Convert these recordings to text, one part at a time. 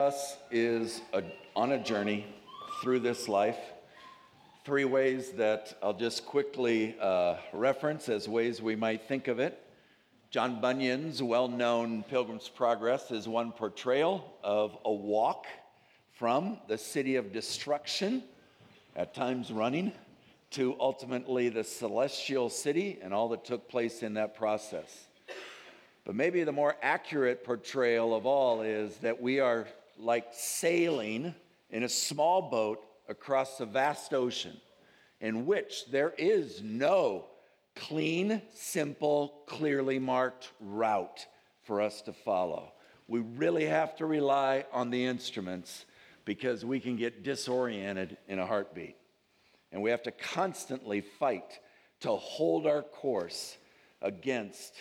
us is a, on a journey through this life. Three ways that I'll just quickly uh, reference as ways we might think of it. John Bunyan's well known Pilgrim's Progress is one portrayal of a walk from the city of destruction, at times running, to ultimately the celestial city and all that took place in that process. But maybe the more accurate portrayal of all is that we are like sailing in a small boat across a vast ocean in which there is no clean, simple, clearly marked route for us to follow. We really have to rely on the instruments because we can get disoriented in a heartbeat. And we have to constantly fight to hold our course against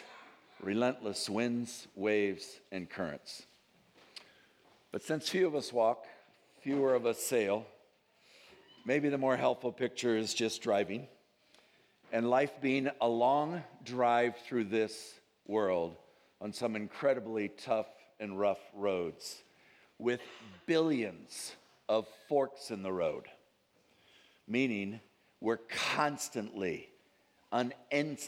relentless winds, waves, and currents. But since few of us walk, fewer of us sail, maybe the more helpful picture is just driving and life being a long drive through this world on some incredibly tough and rough roads with billions of forks in the road, meaning we're constantly, un-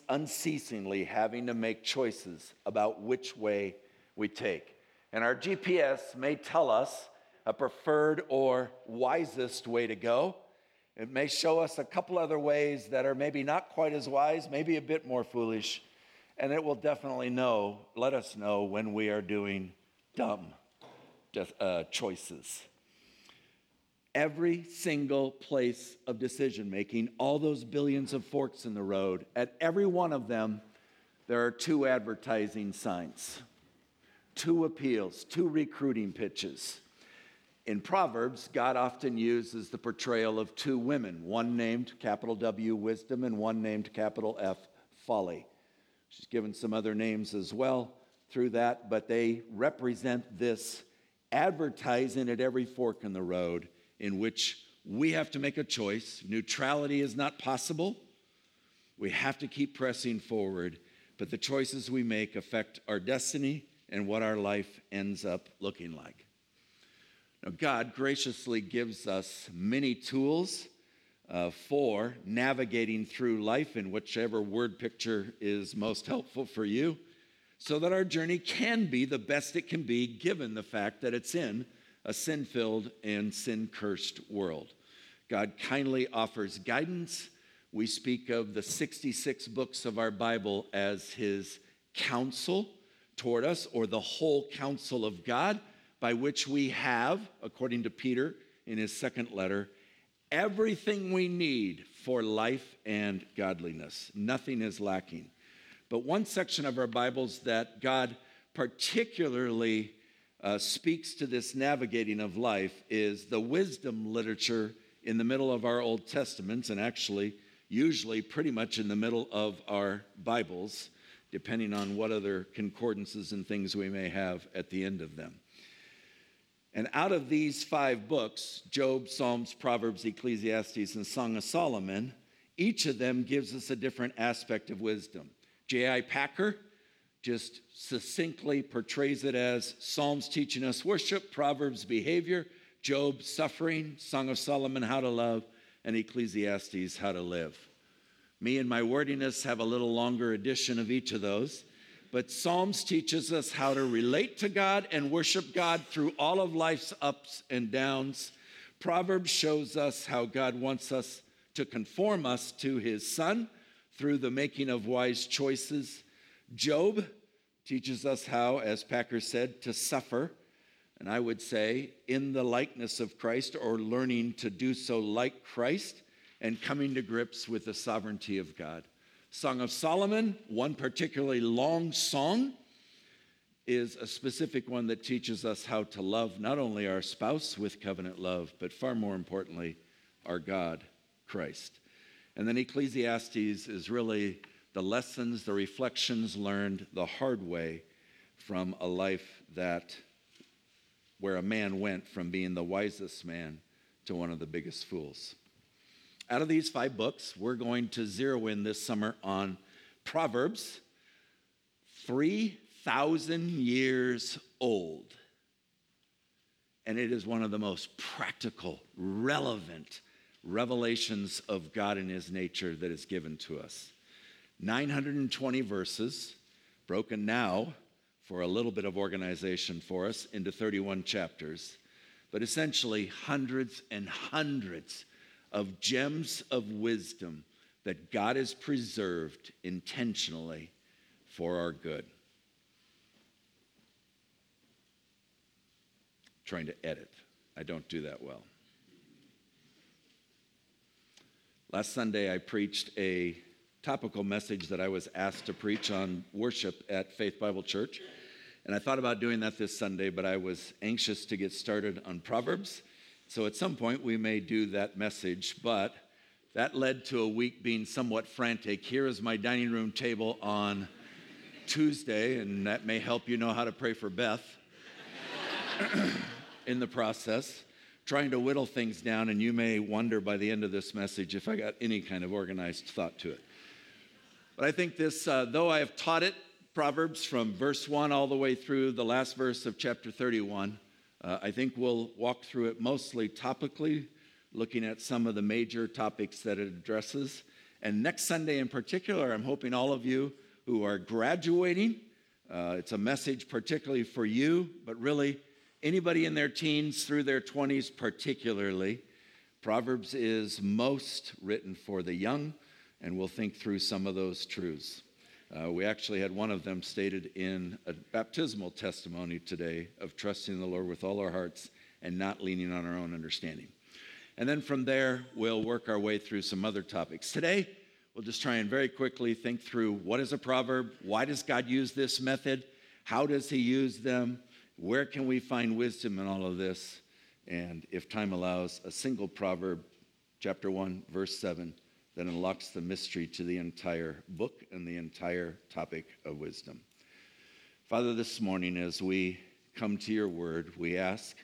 unceasingly having to make choices about which way we take. And our GPS may tell us a preferred or wisest way to go. It may show us a couple other ways that are maybe not quite as wise, maybe a bit more foolish, and it will definitely know, let us know when we are doing dumb uh, choices. Every single place of decision making, all those billions of forks in the road, at every one of them, there are two advertising signs two appeals, two recruiting pitches. In Proverbs, God often uses the portrayal of two women, one named capital W, wisdom, and one named capital F, folly. She's given some other names as well through that, but they represent this advertising at every fork in the road in which we have to make a choice. Neutrality is not possible. We have to keep pressing forward, but the choices we make affect our destiny and what our life ends up looking like. Now, God graciously gives us many tools uh, for navigating through life in whichever word picture is most helpful for you, so that our journey can be the best it can be given the fact that it's in a sin filled and sin cursed world. God kindly offers guidance. We speak of the 66 books of our Bible as His counsel toward us, or the whole counsel of God, by which we have, according to Peter in his second letter, everything we need for life and godliness. Nothing is lacking. But one section of our Bibles that God particularly uh, speaks to this navigating of life is the wisdom literature in the middle of our Old Testaments, and actually, usually pretty much in the middle of our Bibles depending on what other concordances and things we may have at the end of them. And out of these five books Job, Psalms, Proverbs, Ecclesiastes, and Song of Solomon each of them gives us a different aspect of wisdom. J.I. Packer just succinctly portrays it as Psalms teaching us worship, Proverbs behavior, Job suffering, Song of Solomon how to love, and Ecclesiastes how to live. Me and my wordiness have a little longer edition of each of those. But Psalms teaches us how to relate to God and worship God through all of life's ups and downs. Proverbs shows us how God wants us to conform us to his son through the making of wise choices. Job teaches us how, as Packer said, to suffer. And I would say, in the likeness of Christ or learning to do so like Christ and coming to grips with the sovereignty of God. Song of Solomon, one particularly long song, is a specific one that teaches us how to love not only our spouse with covenant love, but far more importantly, our God, Christ. And then Ecclesiastes is really the lessons, the reflections learned the hard way from a life that where a man went from being the wisest man to one of the biggest fools. Out of these five books, we're going to zero in this summer on Proverbs, 3,000 years old. and it is one of the most practical, relevant revelations of God and His nature that is given to us. 920 verses, broken now for a little bit of organization for us into 31 chapters, but essentially hundreds and hundreds of gems of wisdom that God has preserved intentionally for our good. Trying to edit. I don't do that well. Last Sunday, I preached a topical message that I was asked to preach on worship at Faith Bible Church. And I thought about doing that this Sunday, but I was anxious to get started on Proverbs. So at some point, we may do that message, but that led to a week being somewhat frantic. Here is my dining room table on Tuesday, and that may help you know how to pray for Beth in the process trying to whittle things down, and you may wonder by the end of this message if I got any kind of organized thought to it. But I think this, uh, though I have taught it, Proverbs from verse 1 all the way through the last verse of chapter 31, uh, I think we'll walk through it mostly topically, looking at some of the major topics that it addresses. And next Sunday in particular, I'm hoping all of you who are graduating, uh, it's a message particularly for you, but really anybody in their teens through their 20s, particularly. Proverbs is most written for the young, and we'll think through some of those truths. Uh, we actually had one of them stated in a baptismal testimony today of trusting the Lord with all our hearts and not leaning on our own understanding. And then from there, we'll work our way through some other topics. Today, we'll just try and very quickly think through what is a proverb? Why does God use this method? How does He use them? Where can we find wisdom in all of this? And if time allows, a single proverb, chapter 1, verse 7, that unlocks the mystery to the entire book and the entire topic of wisdom. Father, this morning, as we come to your word, we ask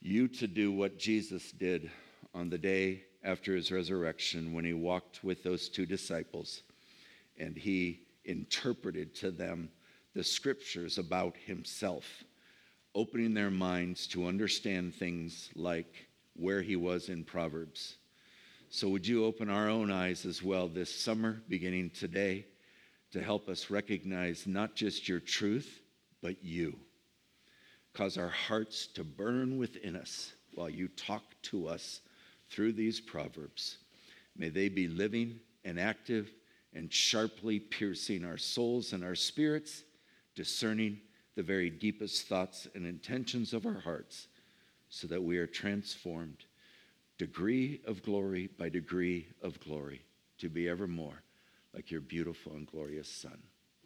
you to do what Jesus did on the day after his resurrection when he walked with those two disciples and he interpreted to them the scriptures about himself, opening their minds to understand things like where he was in Proverbs. So, would you open our own eyes as well this summer, beginning today, to help us recognize not just your truth, but you? Cause our hearts to burn within us while you talk to us through these Proverbs. May they be living and active and sharply piercing our souls and our spirits discerning the very deepest thoughts and intentions of our hearts, so that we are transformed degree of glory by degree of glory to be ever more like your beautiful and glorious Son.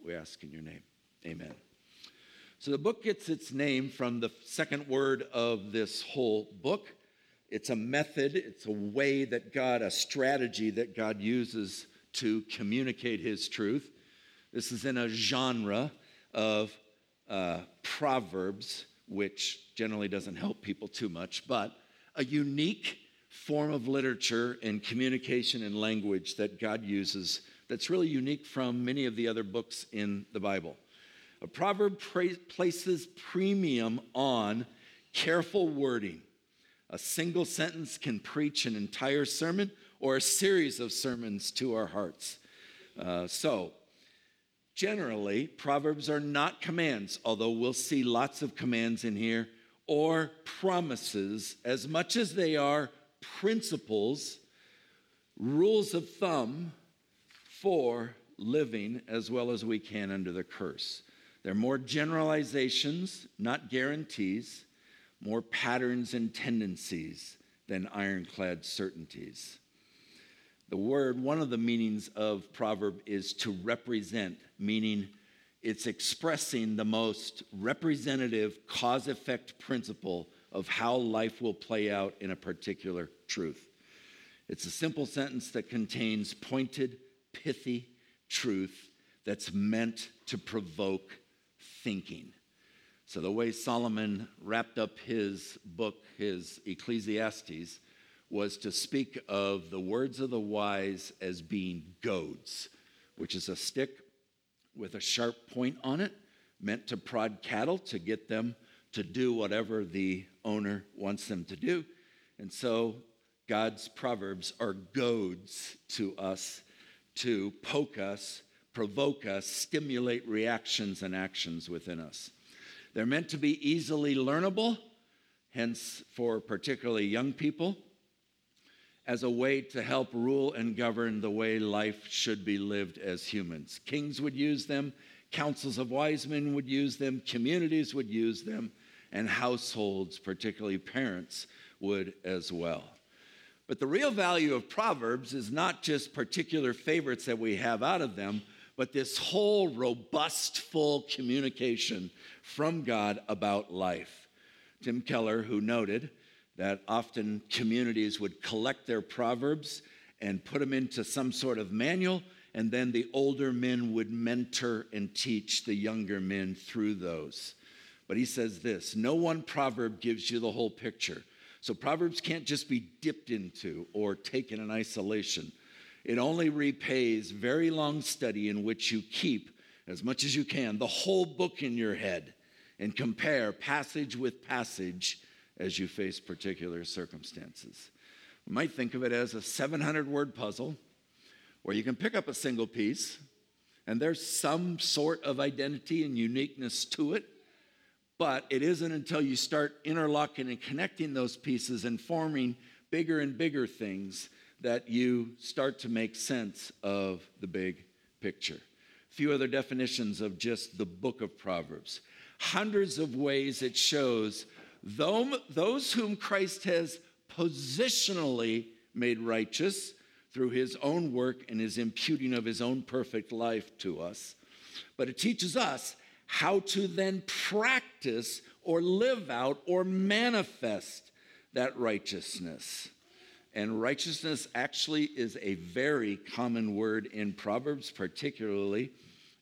We ask in your name. Amen. So the book gets its name from the second word of this whole book. It's a method, it's a way that God, a strategy that God uses to communicate his truth. This is in a genre of uh, Proverbs, which generally doesn't help people too much, but a unique form of literature and communication and language that God uses that's really unique from many of the other books in the Bible. A proverb pra- places premium on careful wording. A single sentence can preach an entire sermon or a series of sermons to our hearts. Uh, so, Generally, Proverbs are not commands, although we'll see lots of commands in here, or promises, as much as they are principles, rules of thumb for living as well as we can under the curse. They're more generalizations, not guarantees, more patterns and tendencies than ironclad certainties. The word, one of the meanings of proverb is to represent, meaning it's expressing the most representative cause effect principle of how life will play out in a particular truth. It's a simple sentence that contains pointed, pithy truth that's meant to provoke thinking. So, the way Solomon wrapped up his book, his Ecclesiastes, was to speak of the words of the wise as being goads, which is a stick with a sharp point on it, meant to prod cattle to get them to do whatever the owner wants them to do. And so God's proverbs are goads to us to poke us, provoke us, stimulate reactions and actions within us. They're meant to be easily learnable, hence, for particularly young people, as a way to help rule and govern the way life should be lived as humans. Kings would use them, councils of wise men would use them, communities would use them, and households, particularly parents, would as well. But the real value of Proverbs is not just particular favorites that we have out of them, but this whole robust, full communication from God about life. Tim Keller, who noted that often communities would collect their Proverbs and put them into some sort of manual, and then the older men would mentor and teach the younger men through those. But he says this no one proverb gives you the whole picture. So Proverbs can't just be dipped into or taken in isolation. It only repays very long study in which you keep, as much as you can, the whole book in your head and compare passage with passage as you face particular circumstances. You might think of it as a 700 word puzzle where you can pick up a single piece and there's some sort of identity and uniqueness to it. But it isn't until you start interlocking and connecting those pieces and forming bigger and bigger things that you start to make sense of the big picture. A few other definitions of just the book of Proverbs. Hundreds of ways it shows those whom Christ has positionally made righteous through his own work and his imputing of his own perfect life to us. But it teaches us how to then practice or live out or manifest that righteousness. And righteousness actually is a very common word in Proverbs, particularly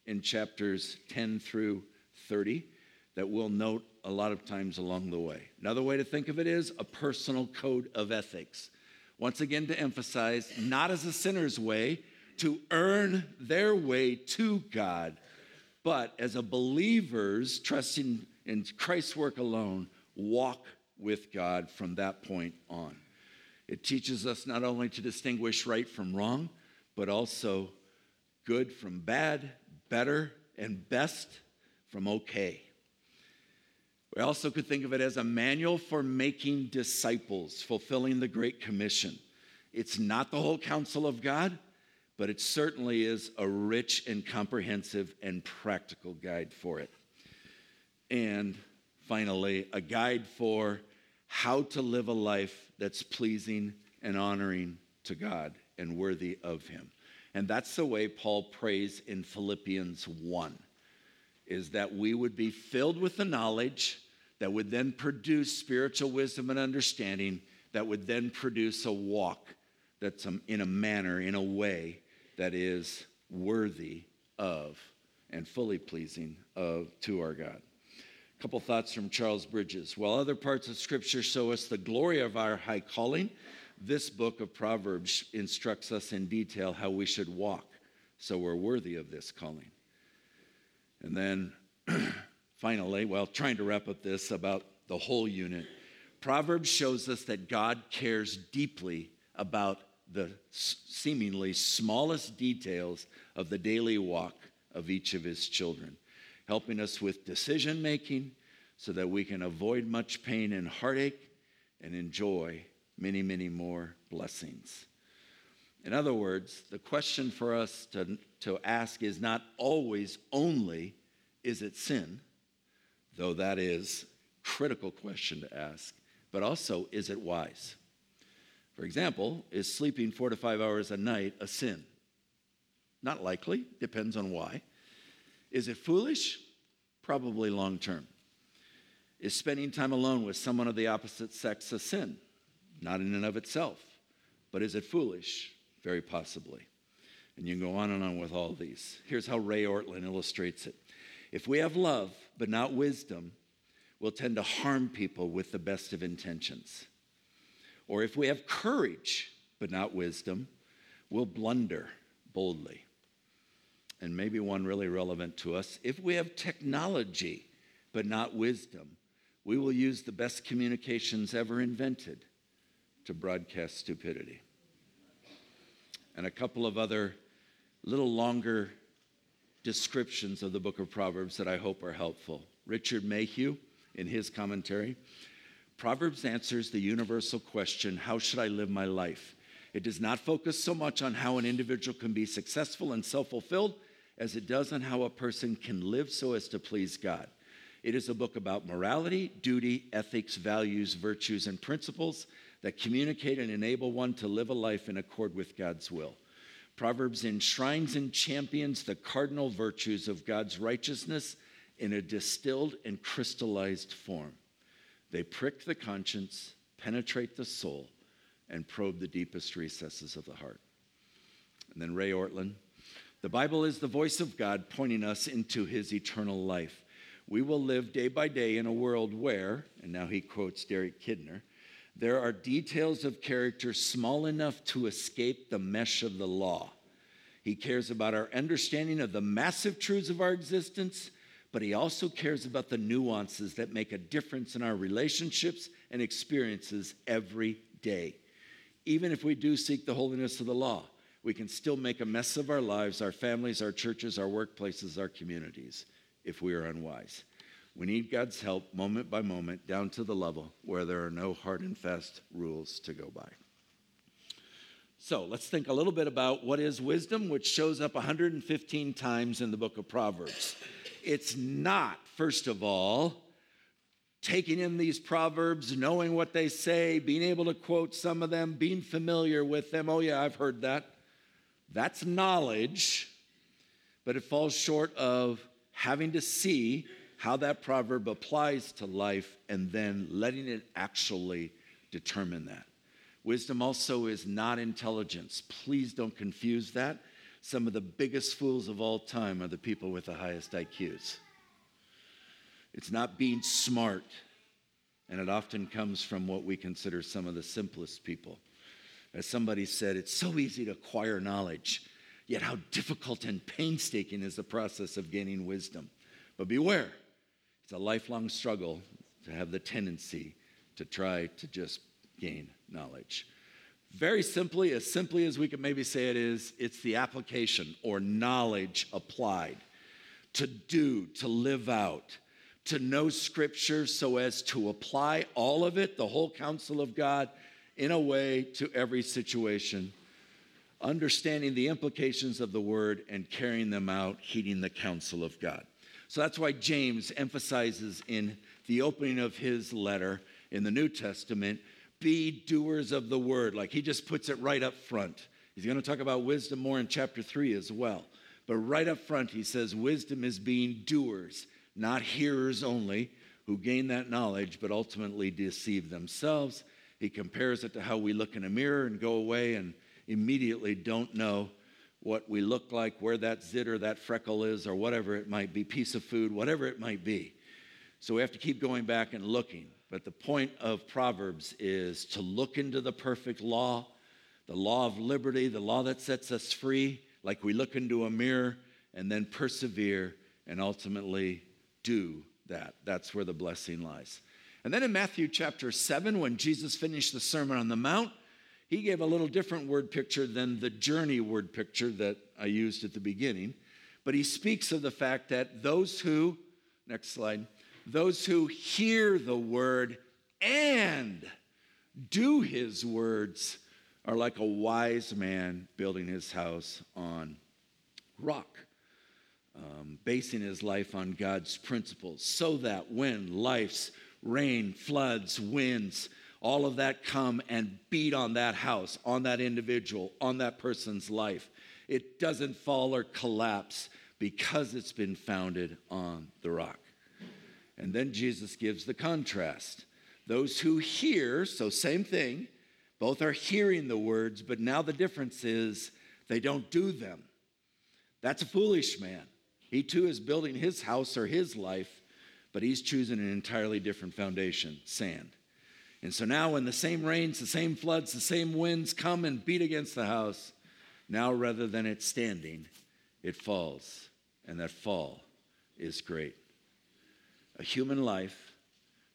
in chapters 10 through 30, that we'll note a lot of times along the way. Another way to think of it is a personal code of ethics. Once again, to emphasize, not as a sinner's way to earn their way to God, but as a believer's trusting in Christ's work alone, walk with God from that point on. It teaches us not only to distinguish right from wrong, but also good from bad, better and best from okay. We also could think of it as a manual for making disciples, fulfilling the Great Commission. It's not the whole counsel of God, but it certainly is a rich and comprehensive and practical guide for it. And finally, a guide for how to live a life that's pleasing and honoring to God and worthy of Him. And that's the way Paul prays in Philippians 1 is that we would be filled with the knowledge that would then produce spiritual wisdom and understanding that would then produce a walk that's um, in a manner, in a way that is worthy of and fully pleasing of to our God. A couple thoughts from Charles Bridges. While other parts of Scripture show us the glory of our high calling, this book of Proverbs instructs us in detail how we should walk so we're worthy of this calling. And then finally, well, trying to wrap up this about the whole unit, Proverbs shows us that God cares deeply about the seemingly smallest details of the daily walk of each of his children, helping us with decision making so that we can avoid much pain and heartache and enjoy many, many more blessings. In other words, the question for us to, to ask is not always only, is it sin? Though that is critical question to ask, but also, is it wise? For example, is sleeping four to five hours a night a sin? Not likely, depends on why. Is it foolish? Probably long term. Is spending time alone with someone of the opposite sex a sin? Not in and of itself. But is it foolish? Very possibly. And you can go on and on with all these. Here's how Ray Ortlund illustrates it. If we have love but not wisdom, we'll tend to harm people with the best of intentions. Or if we have courage but not wisdom, we'll blunder boldly. And maybe one really relevant to us if we have technology but not wisdom, we will use the best communications ever invented to broadcast stupidity. And a couple of other little longer descriptions of the book of Proverbs that I hope are helpful. Richard Mayhue, in his commentary, Proverbs answers the universal question how should I live my life? It does not focus so much on how an individual can be successful and self fulfilled as it does on how a person can live so as to please God. It is a book about morality, duty, ethics, values, virtues, and principles that communicate and enable one to live a life in accord with God's will. Proverbs enshrines and champions the cardinal virtues of God's righteousness in a distilled and crystallized form. They prick the conscience, penetrate the soul, and probe the deepest recesses of the heart. And then Ray Ortlund The Bible is the voice of God pointing us into his eternal life. We will live day by day in a world where, and now he quotes Derek Kidner, there are details of character small enough to escape the mesh of the law. He cares about our understanding of the massive truths of our existence, but he also cares about the nuances that make a difference in our relationships and experiences every day. Even if we do seek the holiness of the law, we can still make a mess of our lives, our families, our churches, our workplaces, our communities if we are unwise. We need God's help moment by moment down to the level where there are no hard and fast rules to go by. So let's think a little bit about what is wisdom, which shows up 115 times in the book of Proverbs. It's not, first of all, taking in these proverbs, knowing what they say, being able to quote some of them, being familiar with them. Oh, yeah, I've heard that. That's knowledge, but it falls short of having to see how that proverb applies to life and then letting it actually determine that. Wisdom also is not intelligence. Please don't confuse that. Some of the biggest fools of all time are the people with the highest IQs. It's not being smart, and it often comes from what we consider some of the simplest people. As somebody said, it's so easy to acquire knowledge, yet how difficult and painstaking is the process of gaining wisdom. But beware, it's a lifelong struggle to have the tendency to try to just gain knowledge. Very simply, as simply as we could maybe say it is, it's the application or knowledge applied to do, to live out, to know Scripture so as to apply all of it, the whole counsel of God, in a way to every situation, understanding the implications of the word and carrying them out, heeding the counsel of God. So that's why James emphasizes in the opening of his letter in the New Testament be doers of the word. Like he just puts it right up front. He's going to talk about wisdom more in chapter 3 as well. But right up front, he says wisdom is being doers, not hearers only, who gain that knowledge but ultimately deceive themselves. He compares it to how we look in a mirror and go away and immediately don't know what we look like, where that zit or that freckle is, or whatever it might be, piece of food, whatever it might be. So we have to keep going back and looking. But the point of Proverbs is to look into the perfect law, the law of liberty, the law that sets us free, like we look into a mirror, and then persevere and ultimately do that. That's where the blessing lies. And then in Matthew chapter 7, when Jesus finished the Sermon on the Mount, he gave a little different word picture than the journey word picture that I used at the beginning. But he speaks of the fact that those who, next slide, those who hear the word and do his words are like a wise man building his house on rock, um, basing his life on God's principles, so that when life's rain, floods, winds, all of that come and beat on that house, on that individual, on that person's life, it doesn't fall or collapse because it's been founded on the rock. And then Jesus gives the contrast. Those who hear, so same thing, both are hearing the words, but now the difference is they don't do them. That's a foolish man. He too is building his house or his life, but he's choosing an entirely different foundation sand. And so now, when the same rains, the same floods, the same winds come and beat against the house, now rather than it standing, it falls. And that fall is great a human life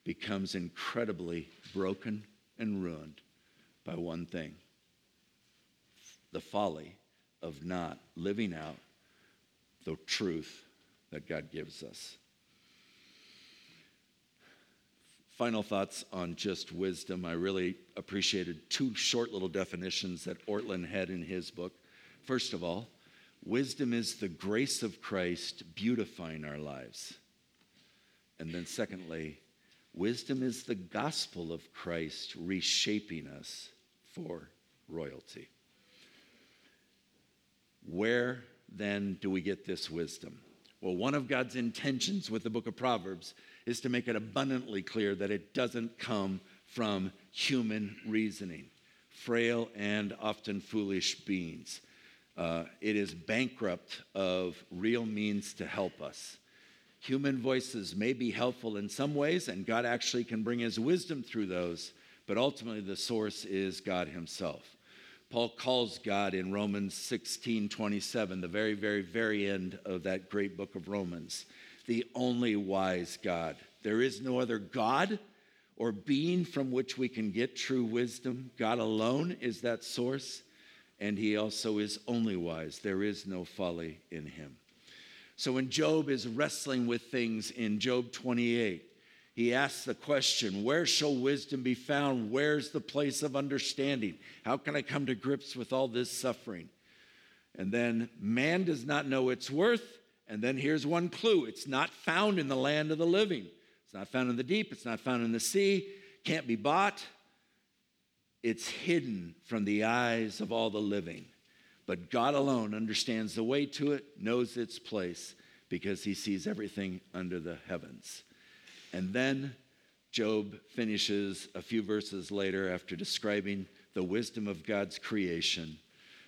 becomes incredibly broken and ruined by one thing the folly of not living out the truth that God gives us. Final thoughts on just wisdom. I really appreciated two short little definitions that Ortlund had in his book. First of all, wisdom is the grace of Christ beautifying our lives. And then, secondly, wisdom is the gospel of Christ reshaping us for royalty. Where then do we get this wisdom? Well, one of God's intentions with the book of Proverbs is to make it abundantly clear that it doesn't come from human reasoning, frail and often foolish beings. Uh, it is bankrupt of real means to help us. Human voices may be helpful in some ways, and God actually can bring his wisdom through those, but ultimately the source is God himself. Paul calls God in Romans 16 27, the very, very, very end of that great book of Romans, the only wise God. There is no other God or being from which we can get true wisdom. God alone is that source, and he also is only wise. There is no folly in him. So when Job is wrestling with things in Job 28, he asks the question Where shall wisdom be found? Where's the place of understanding? How can I come to grips with all this suffering? And then, man does not know its worth. And then here's one clue it's not found in the land of the living. It's not found in the deep, it's not found in the sea, can't be bought. It's hidden from the eyes of all the living. But God alone understands the way to it, knows its place, because he sees everything under the heavens. And then Job finishes a few verses later after describing the wisdom of God's creation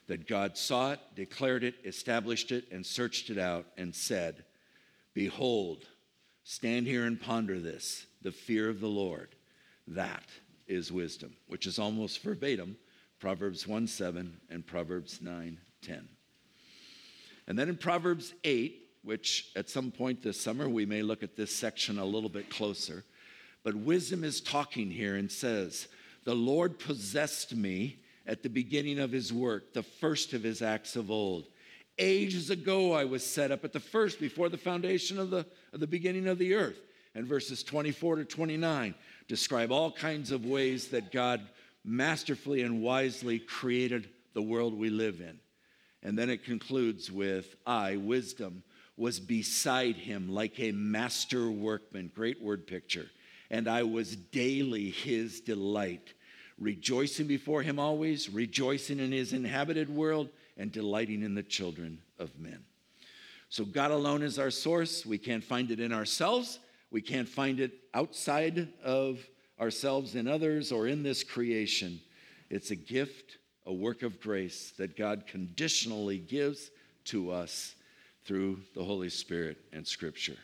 that God saw it, declared it, established it, and searched it out, and said, Behold, stand here and ponder this, the fear of the Lord. That is wisdom, which is almost verbatim Proverbs 1 7 and Proverbs 9 10. And then in Proverbs 8, which at some point this summer we may look at this section a little bit closer. But wisdom is talking here and says, The Lord possessed me at the beginning of his work, the first of his acts of old. Ages ago I was set up at the first, before the foundation of the, of the beginning of the earth. And verses 24 to 29 describe all kinds of ways that God masterfully and wisely created the world we live in. And then it concludes with I, wisdom, was beside him like a master workman. Great word picture. And I was daily his delight, rejoicing before him always, rejoicing in his inhabited world, and delighting in the children of men. So, God alone is our source. We can't find it in ourselves, we can't find it outside of ourselves in others or in this creation. It's a gift, a work of grace that God conditionally gives to us through the Holy Spirit and Scripture.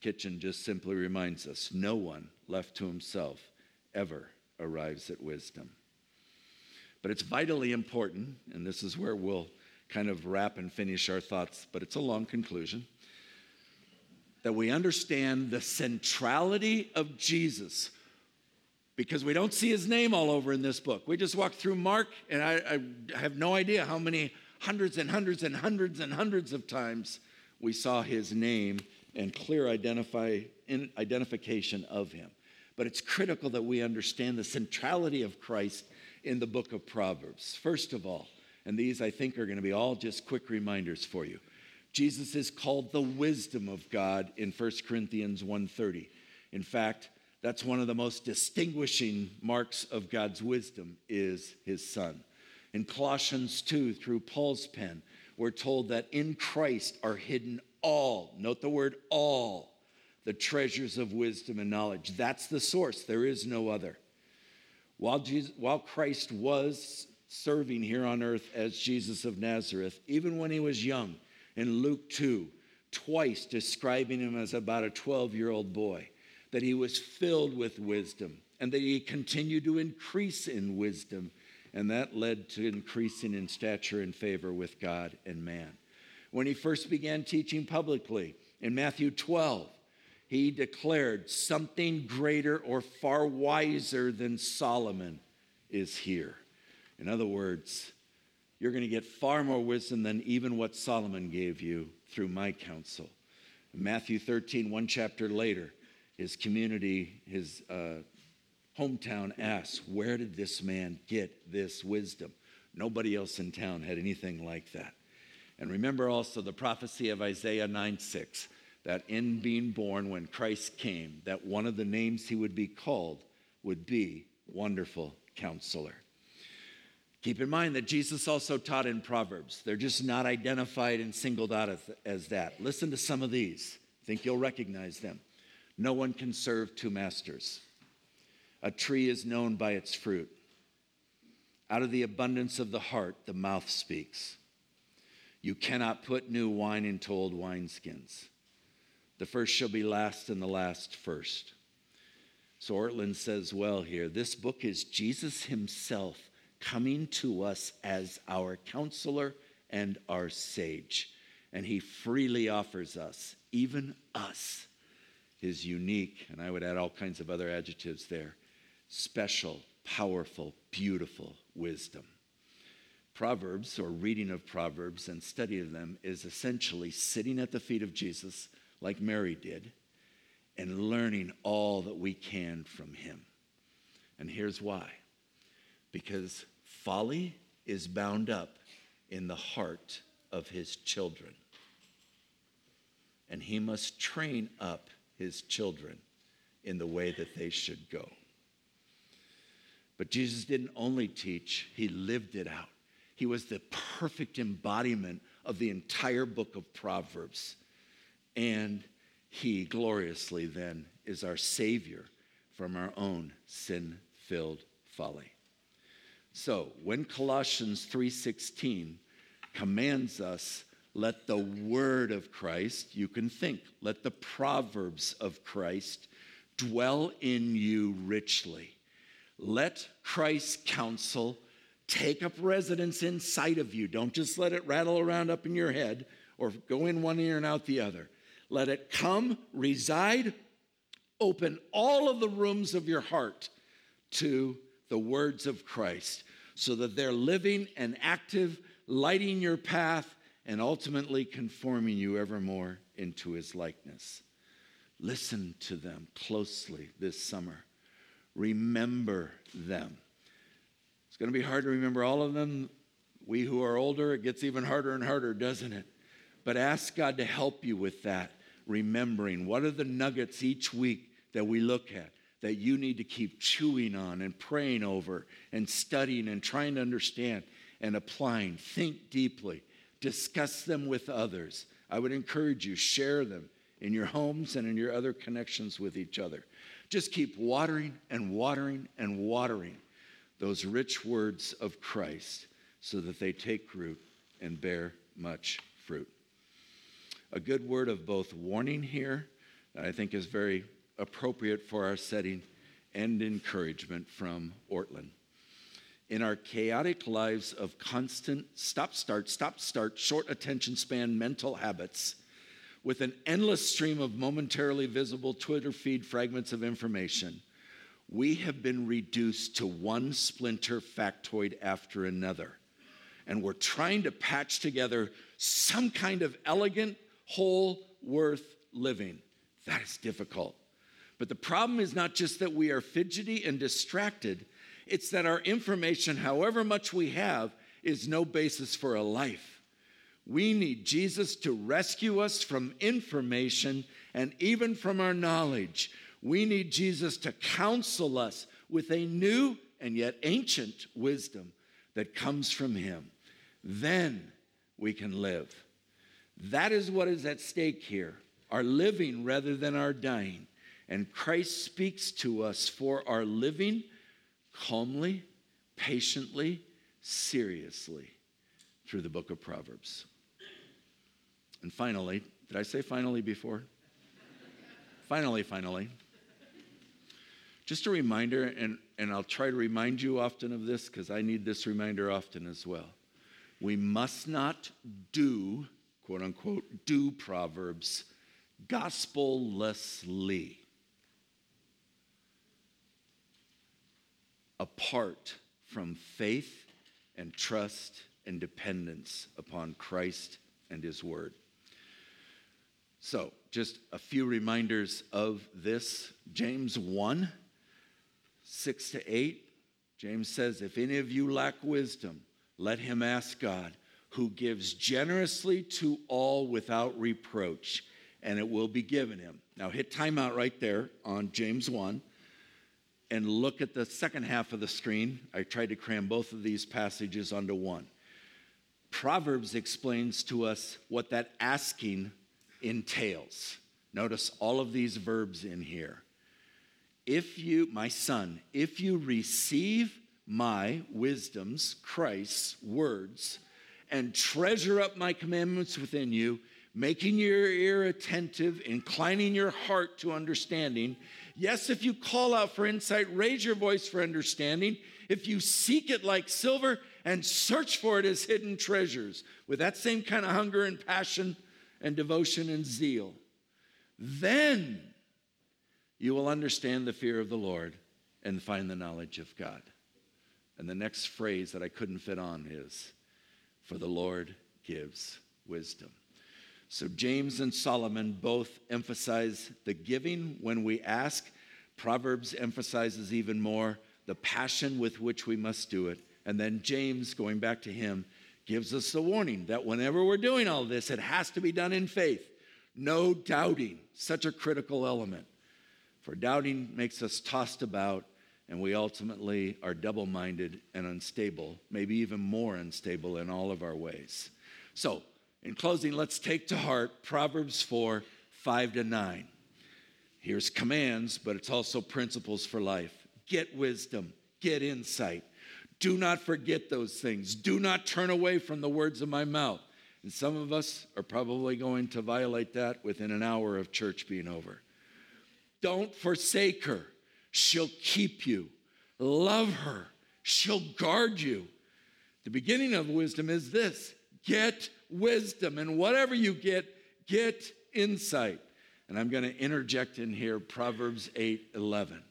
Kitchen just simply reminds us no one left to himself ever arrives at wisdom. But it's vitally important, and this is where we'll kind of wrap and finish our thoughts, but it's a long conclusion, that we understand the centrality of Jesus because we don't see his name all over in this book. We just walk through Mark, and I, I have no idea how many hundreds and hundreds and hundreds and hundreds of times we saw his name and clear identify, identification of him. But it's critical that we understand the centrality of Christ in the book of Proverbs. First of all, and these I think are going to be all just quick reminders for you. Jesus is called the wisdom of God in 1 Corinthians 1:30. In fact, that's one of the most distinguishing marks of God's wisdom is his son. In Colossians 2, through Paul's pen, we're told that in Christ are hidden all, note the word all, the treasures of wisdom and knowledge. That's the source, there is no other. While, Jesus, while Christ was serving here on earth as Jesus of Nazareth, even when he was young, in Luke 2, twice describing him as about a 12 year old boy, that he was filled with wisdom and that he continued to increase in wisdom and that led to increasing in stature and favor with God and man. When he first began teaching publicly in Matthew 12, he declared, Something greater or far wiser than Solomon is here. In other words, you're going to get far more wisdom than even what Solomon gave you through my counsel. Matthew 13, one chapter later, his community, his uh, hometown asks, Where did this man get this wisdom? Nobody else in town had anything like that. And remember also the prophecy of Isaiah 9 6 that in being born when Christ came, that one of the names he would be called would be Wonderful Counselor. Keep in mind that Jesus also taught in Proverbs. They're just not identified and singled out as, that. Listen to some of these. I think you'll recognize them. No one can serve two masters. A tree is known by its fruit. Out of the abundance of the heart, the mouth speaks. You cannot put new wine into old wineskins. The first shall be last, and the last first. So Ortlund says well here this book is Jesus himself coming to us as our counselor and our sage. And he freely offers us, even us, his unique, and I would add all kinds of other adjectives there, special, powerful, beautiful wisdom. Proverbs, or reading of Proverbs and study of them, is essentially sitting at the feet of Jesus like Mary did, and learning all that we can from him. And here's why because folly is bound up in the heart of his children. And he must train up his children in the way that they should go. But Jesus didn't only teach, he lived it out. He was the perfect embodiment of the entire book of Proverbs. And he gloriously then is our Savior from our own sin filled folly. So when Colossians 3:16 commands us, let the word of Christ, you can think, let the proverbs of Christ dwell in you richly. Let Christ's counsel take up residence inside of you. Don't just let it rattle around up in your head or go in one ear and out the other. Let it come, reside, open all of the rooms of your heart to the words of Christ so that they're living and active, lighting your path, and ultimately conforming you ever more into his likeness. Listen to them closely this summer. Remember them. It's going to be hard to remember all of them. We who are older, it gets even harder and harder, doesn't it? But ask God to help you with that remembering? What are the nuggets each week that we look at that you need to keep chewing on and praying over and studying and trying to understand and applying? Think deeply, discuss them with others. I would encourage you, share them in your homes and in your other connections with each other. Just keep watering and watering and watering those rich words of Christ so that they take root and bear much fruit a good word of both warning here that I think is very appropriate for our setting and encouragement from Ortlund. In our chaotic lives of constant stop, start, stop, start, short attention span mental habits, with an endless stream of momentarily visible Twitter feed fragments of information, we have been reduced to one splinter factoid after another. And we're trying to patch together some kind of elegant, whole, worth living. That is difficult. But the problem is not just that we are fidgety and distracted, it's that our information, however much we have, is no basis for a life. We need Jesus to rescue us from information and even from our knowledge. We need Jesus to counsel us with a new and yet ancient wisdom that comes from Him. Then we can live. That is what is at stake here our living rather than our dying. And Christ speaks to us for our living calmly, patiently, seriously through the book of Proverbs. And finally, did I say finally before? finally, finally. Just a reminder, and, and I'll try to remind you often of this because I need this reminder often as well. We must not do quote unquote, do Proverbs, gospellessly. Apart from faith and trust and dependence upon Christ and His Word. So, just a few reminders of this. James 1 6 to 8. James says, If any of you lack wisdom, let him ask God, who gives generously to all without reproach, and it will be given him. Now, hit timeout right there on James 1 and look at the second half of the screen. I tried to cram both of these passages onto one. Proverbs explains to us what that asking entails. Notice all of these verbs in here. If you, my son, if you receive my wisdom's, Christ's words, and treasure up my commandments within you, making your ear attentive, inclining your heart to understanding. Yes, if you call out for insight, raise your voice for understanding. If you seek it like silver and search for it as hidden treasures, with that same kind of hunger and passion and devotion and zeal, then you will understand the fear of the Lord and find the knowledge of God. And the next phrase that I couldn't fit on is, For the Lord gives wisdom. So James and Solomon both emphasize the giving when we ask. Proverbs emphasizes even more the passion with which we must do it. And then James, going back to him, gives us the warning that whenever we're doing all this, it has to be done in faith. No doubting, such a critical element. For doubting makes us tossed about, and we ultimately are double minded and unstable, maybe even more unstable in all of our ways. So, in closing, let's take to heart Proverbs 4 5 to 9. Here's commands, but it's also principles for life. Get wisdom, get insight. Do not forget those things. Do not turn away from the words of my mouth. And some of us are probably going to violate that within an hour of church being over. Don't forsake her. She'll keep you. Love her. She'll guard you. The beginning of wisdom is this get wisdom. And whatever you get, get insight. And I'm going to interject in here Proverbs 8 11.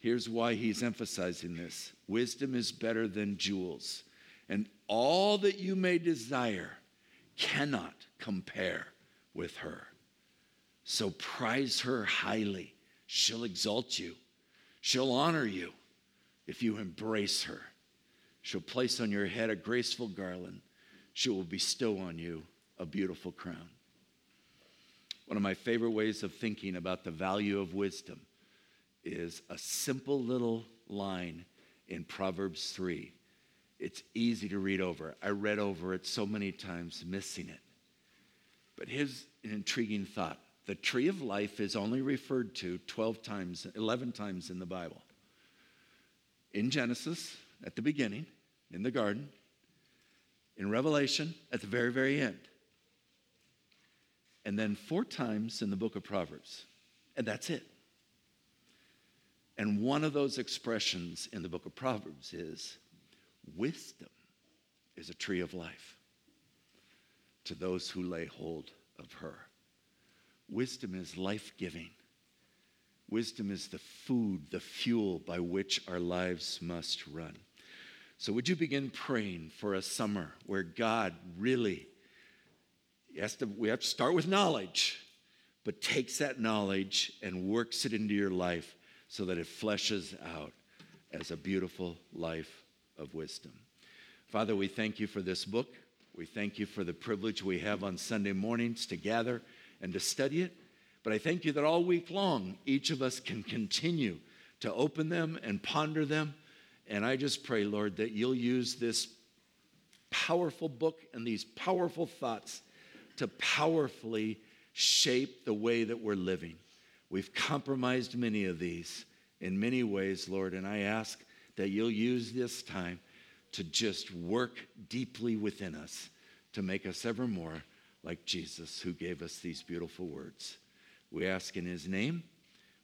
Here's why he's emphasizing this wisdom is better than jewels, and all that you may desire cannot compare with her. So prize her highly. She'll exalt you, she'll honor you if you embrace her. She'll place on your head a graceful garland, she will bestow on you a beautiful crown. One of my favorite ways of thinking about the value of wisdom is a simple little line in Proverbs 3. It's easy to read over. I read over it so many times, missing it. But here's an intriguing thought the tree of life is only referred to 12 times, 11 times in the Bible. In Genesis, at the beginning, in the garden, in Revelation, at the very, very end. And then four times in the book of Proverbs. And that's it. And one of those expressions in the book of Proverbs is wisdom is a tree of life to those who lay hold of her. Wisdom is life giving. Wisdom is the food, the fuel by which our lives must run. So, would you begin praying for a summer where God really, has to, we have to start with knowledge, but takes that knowledge and works it into your life so that it fleshes out as a beautiful life of wisdom. Father, we thank you for this book. We thank you for the privilege we have on Sunday mornings to gather and to study it. But I thank you that all week long, each of us can continue to open them and ponder them. And I just pray, Lord, that you'll use this powerful book and these powerful thoughts to powerfully shape the way that we're living. We've compromised many of these in many ways, Lord, and I ask that you'll use this time to just work deeply within us to make us ever more like Jesus, who gave us these beautiful words. We ask in his name.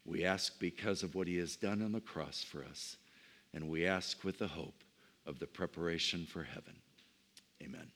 We ask because of what he has done on the cross for us. And we ask with the hope of the preparation for heaven. Amen.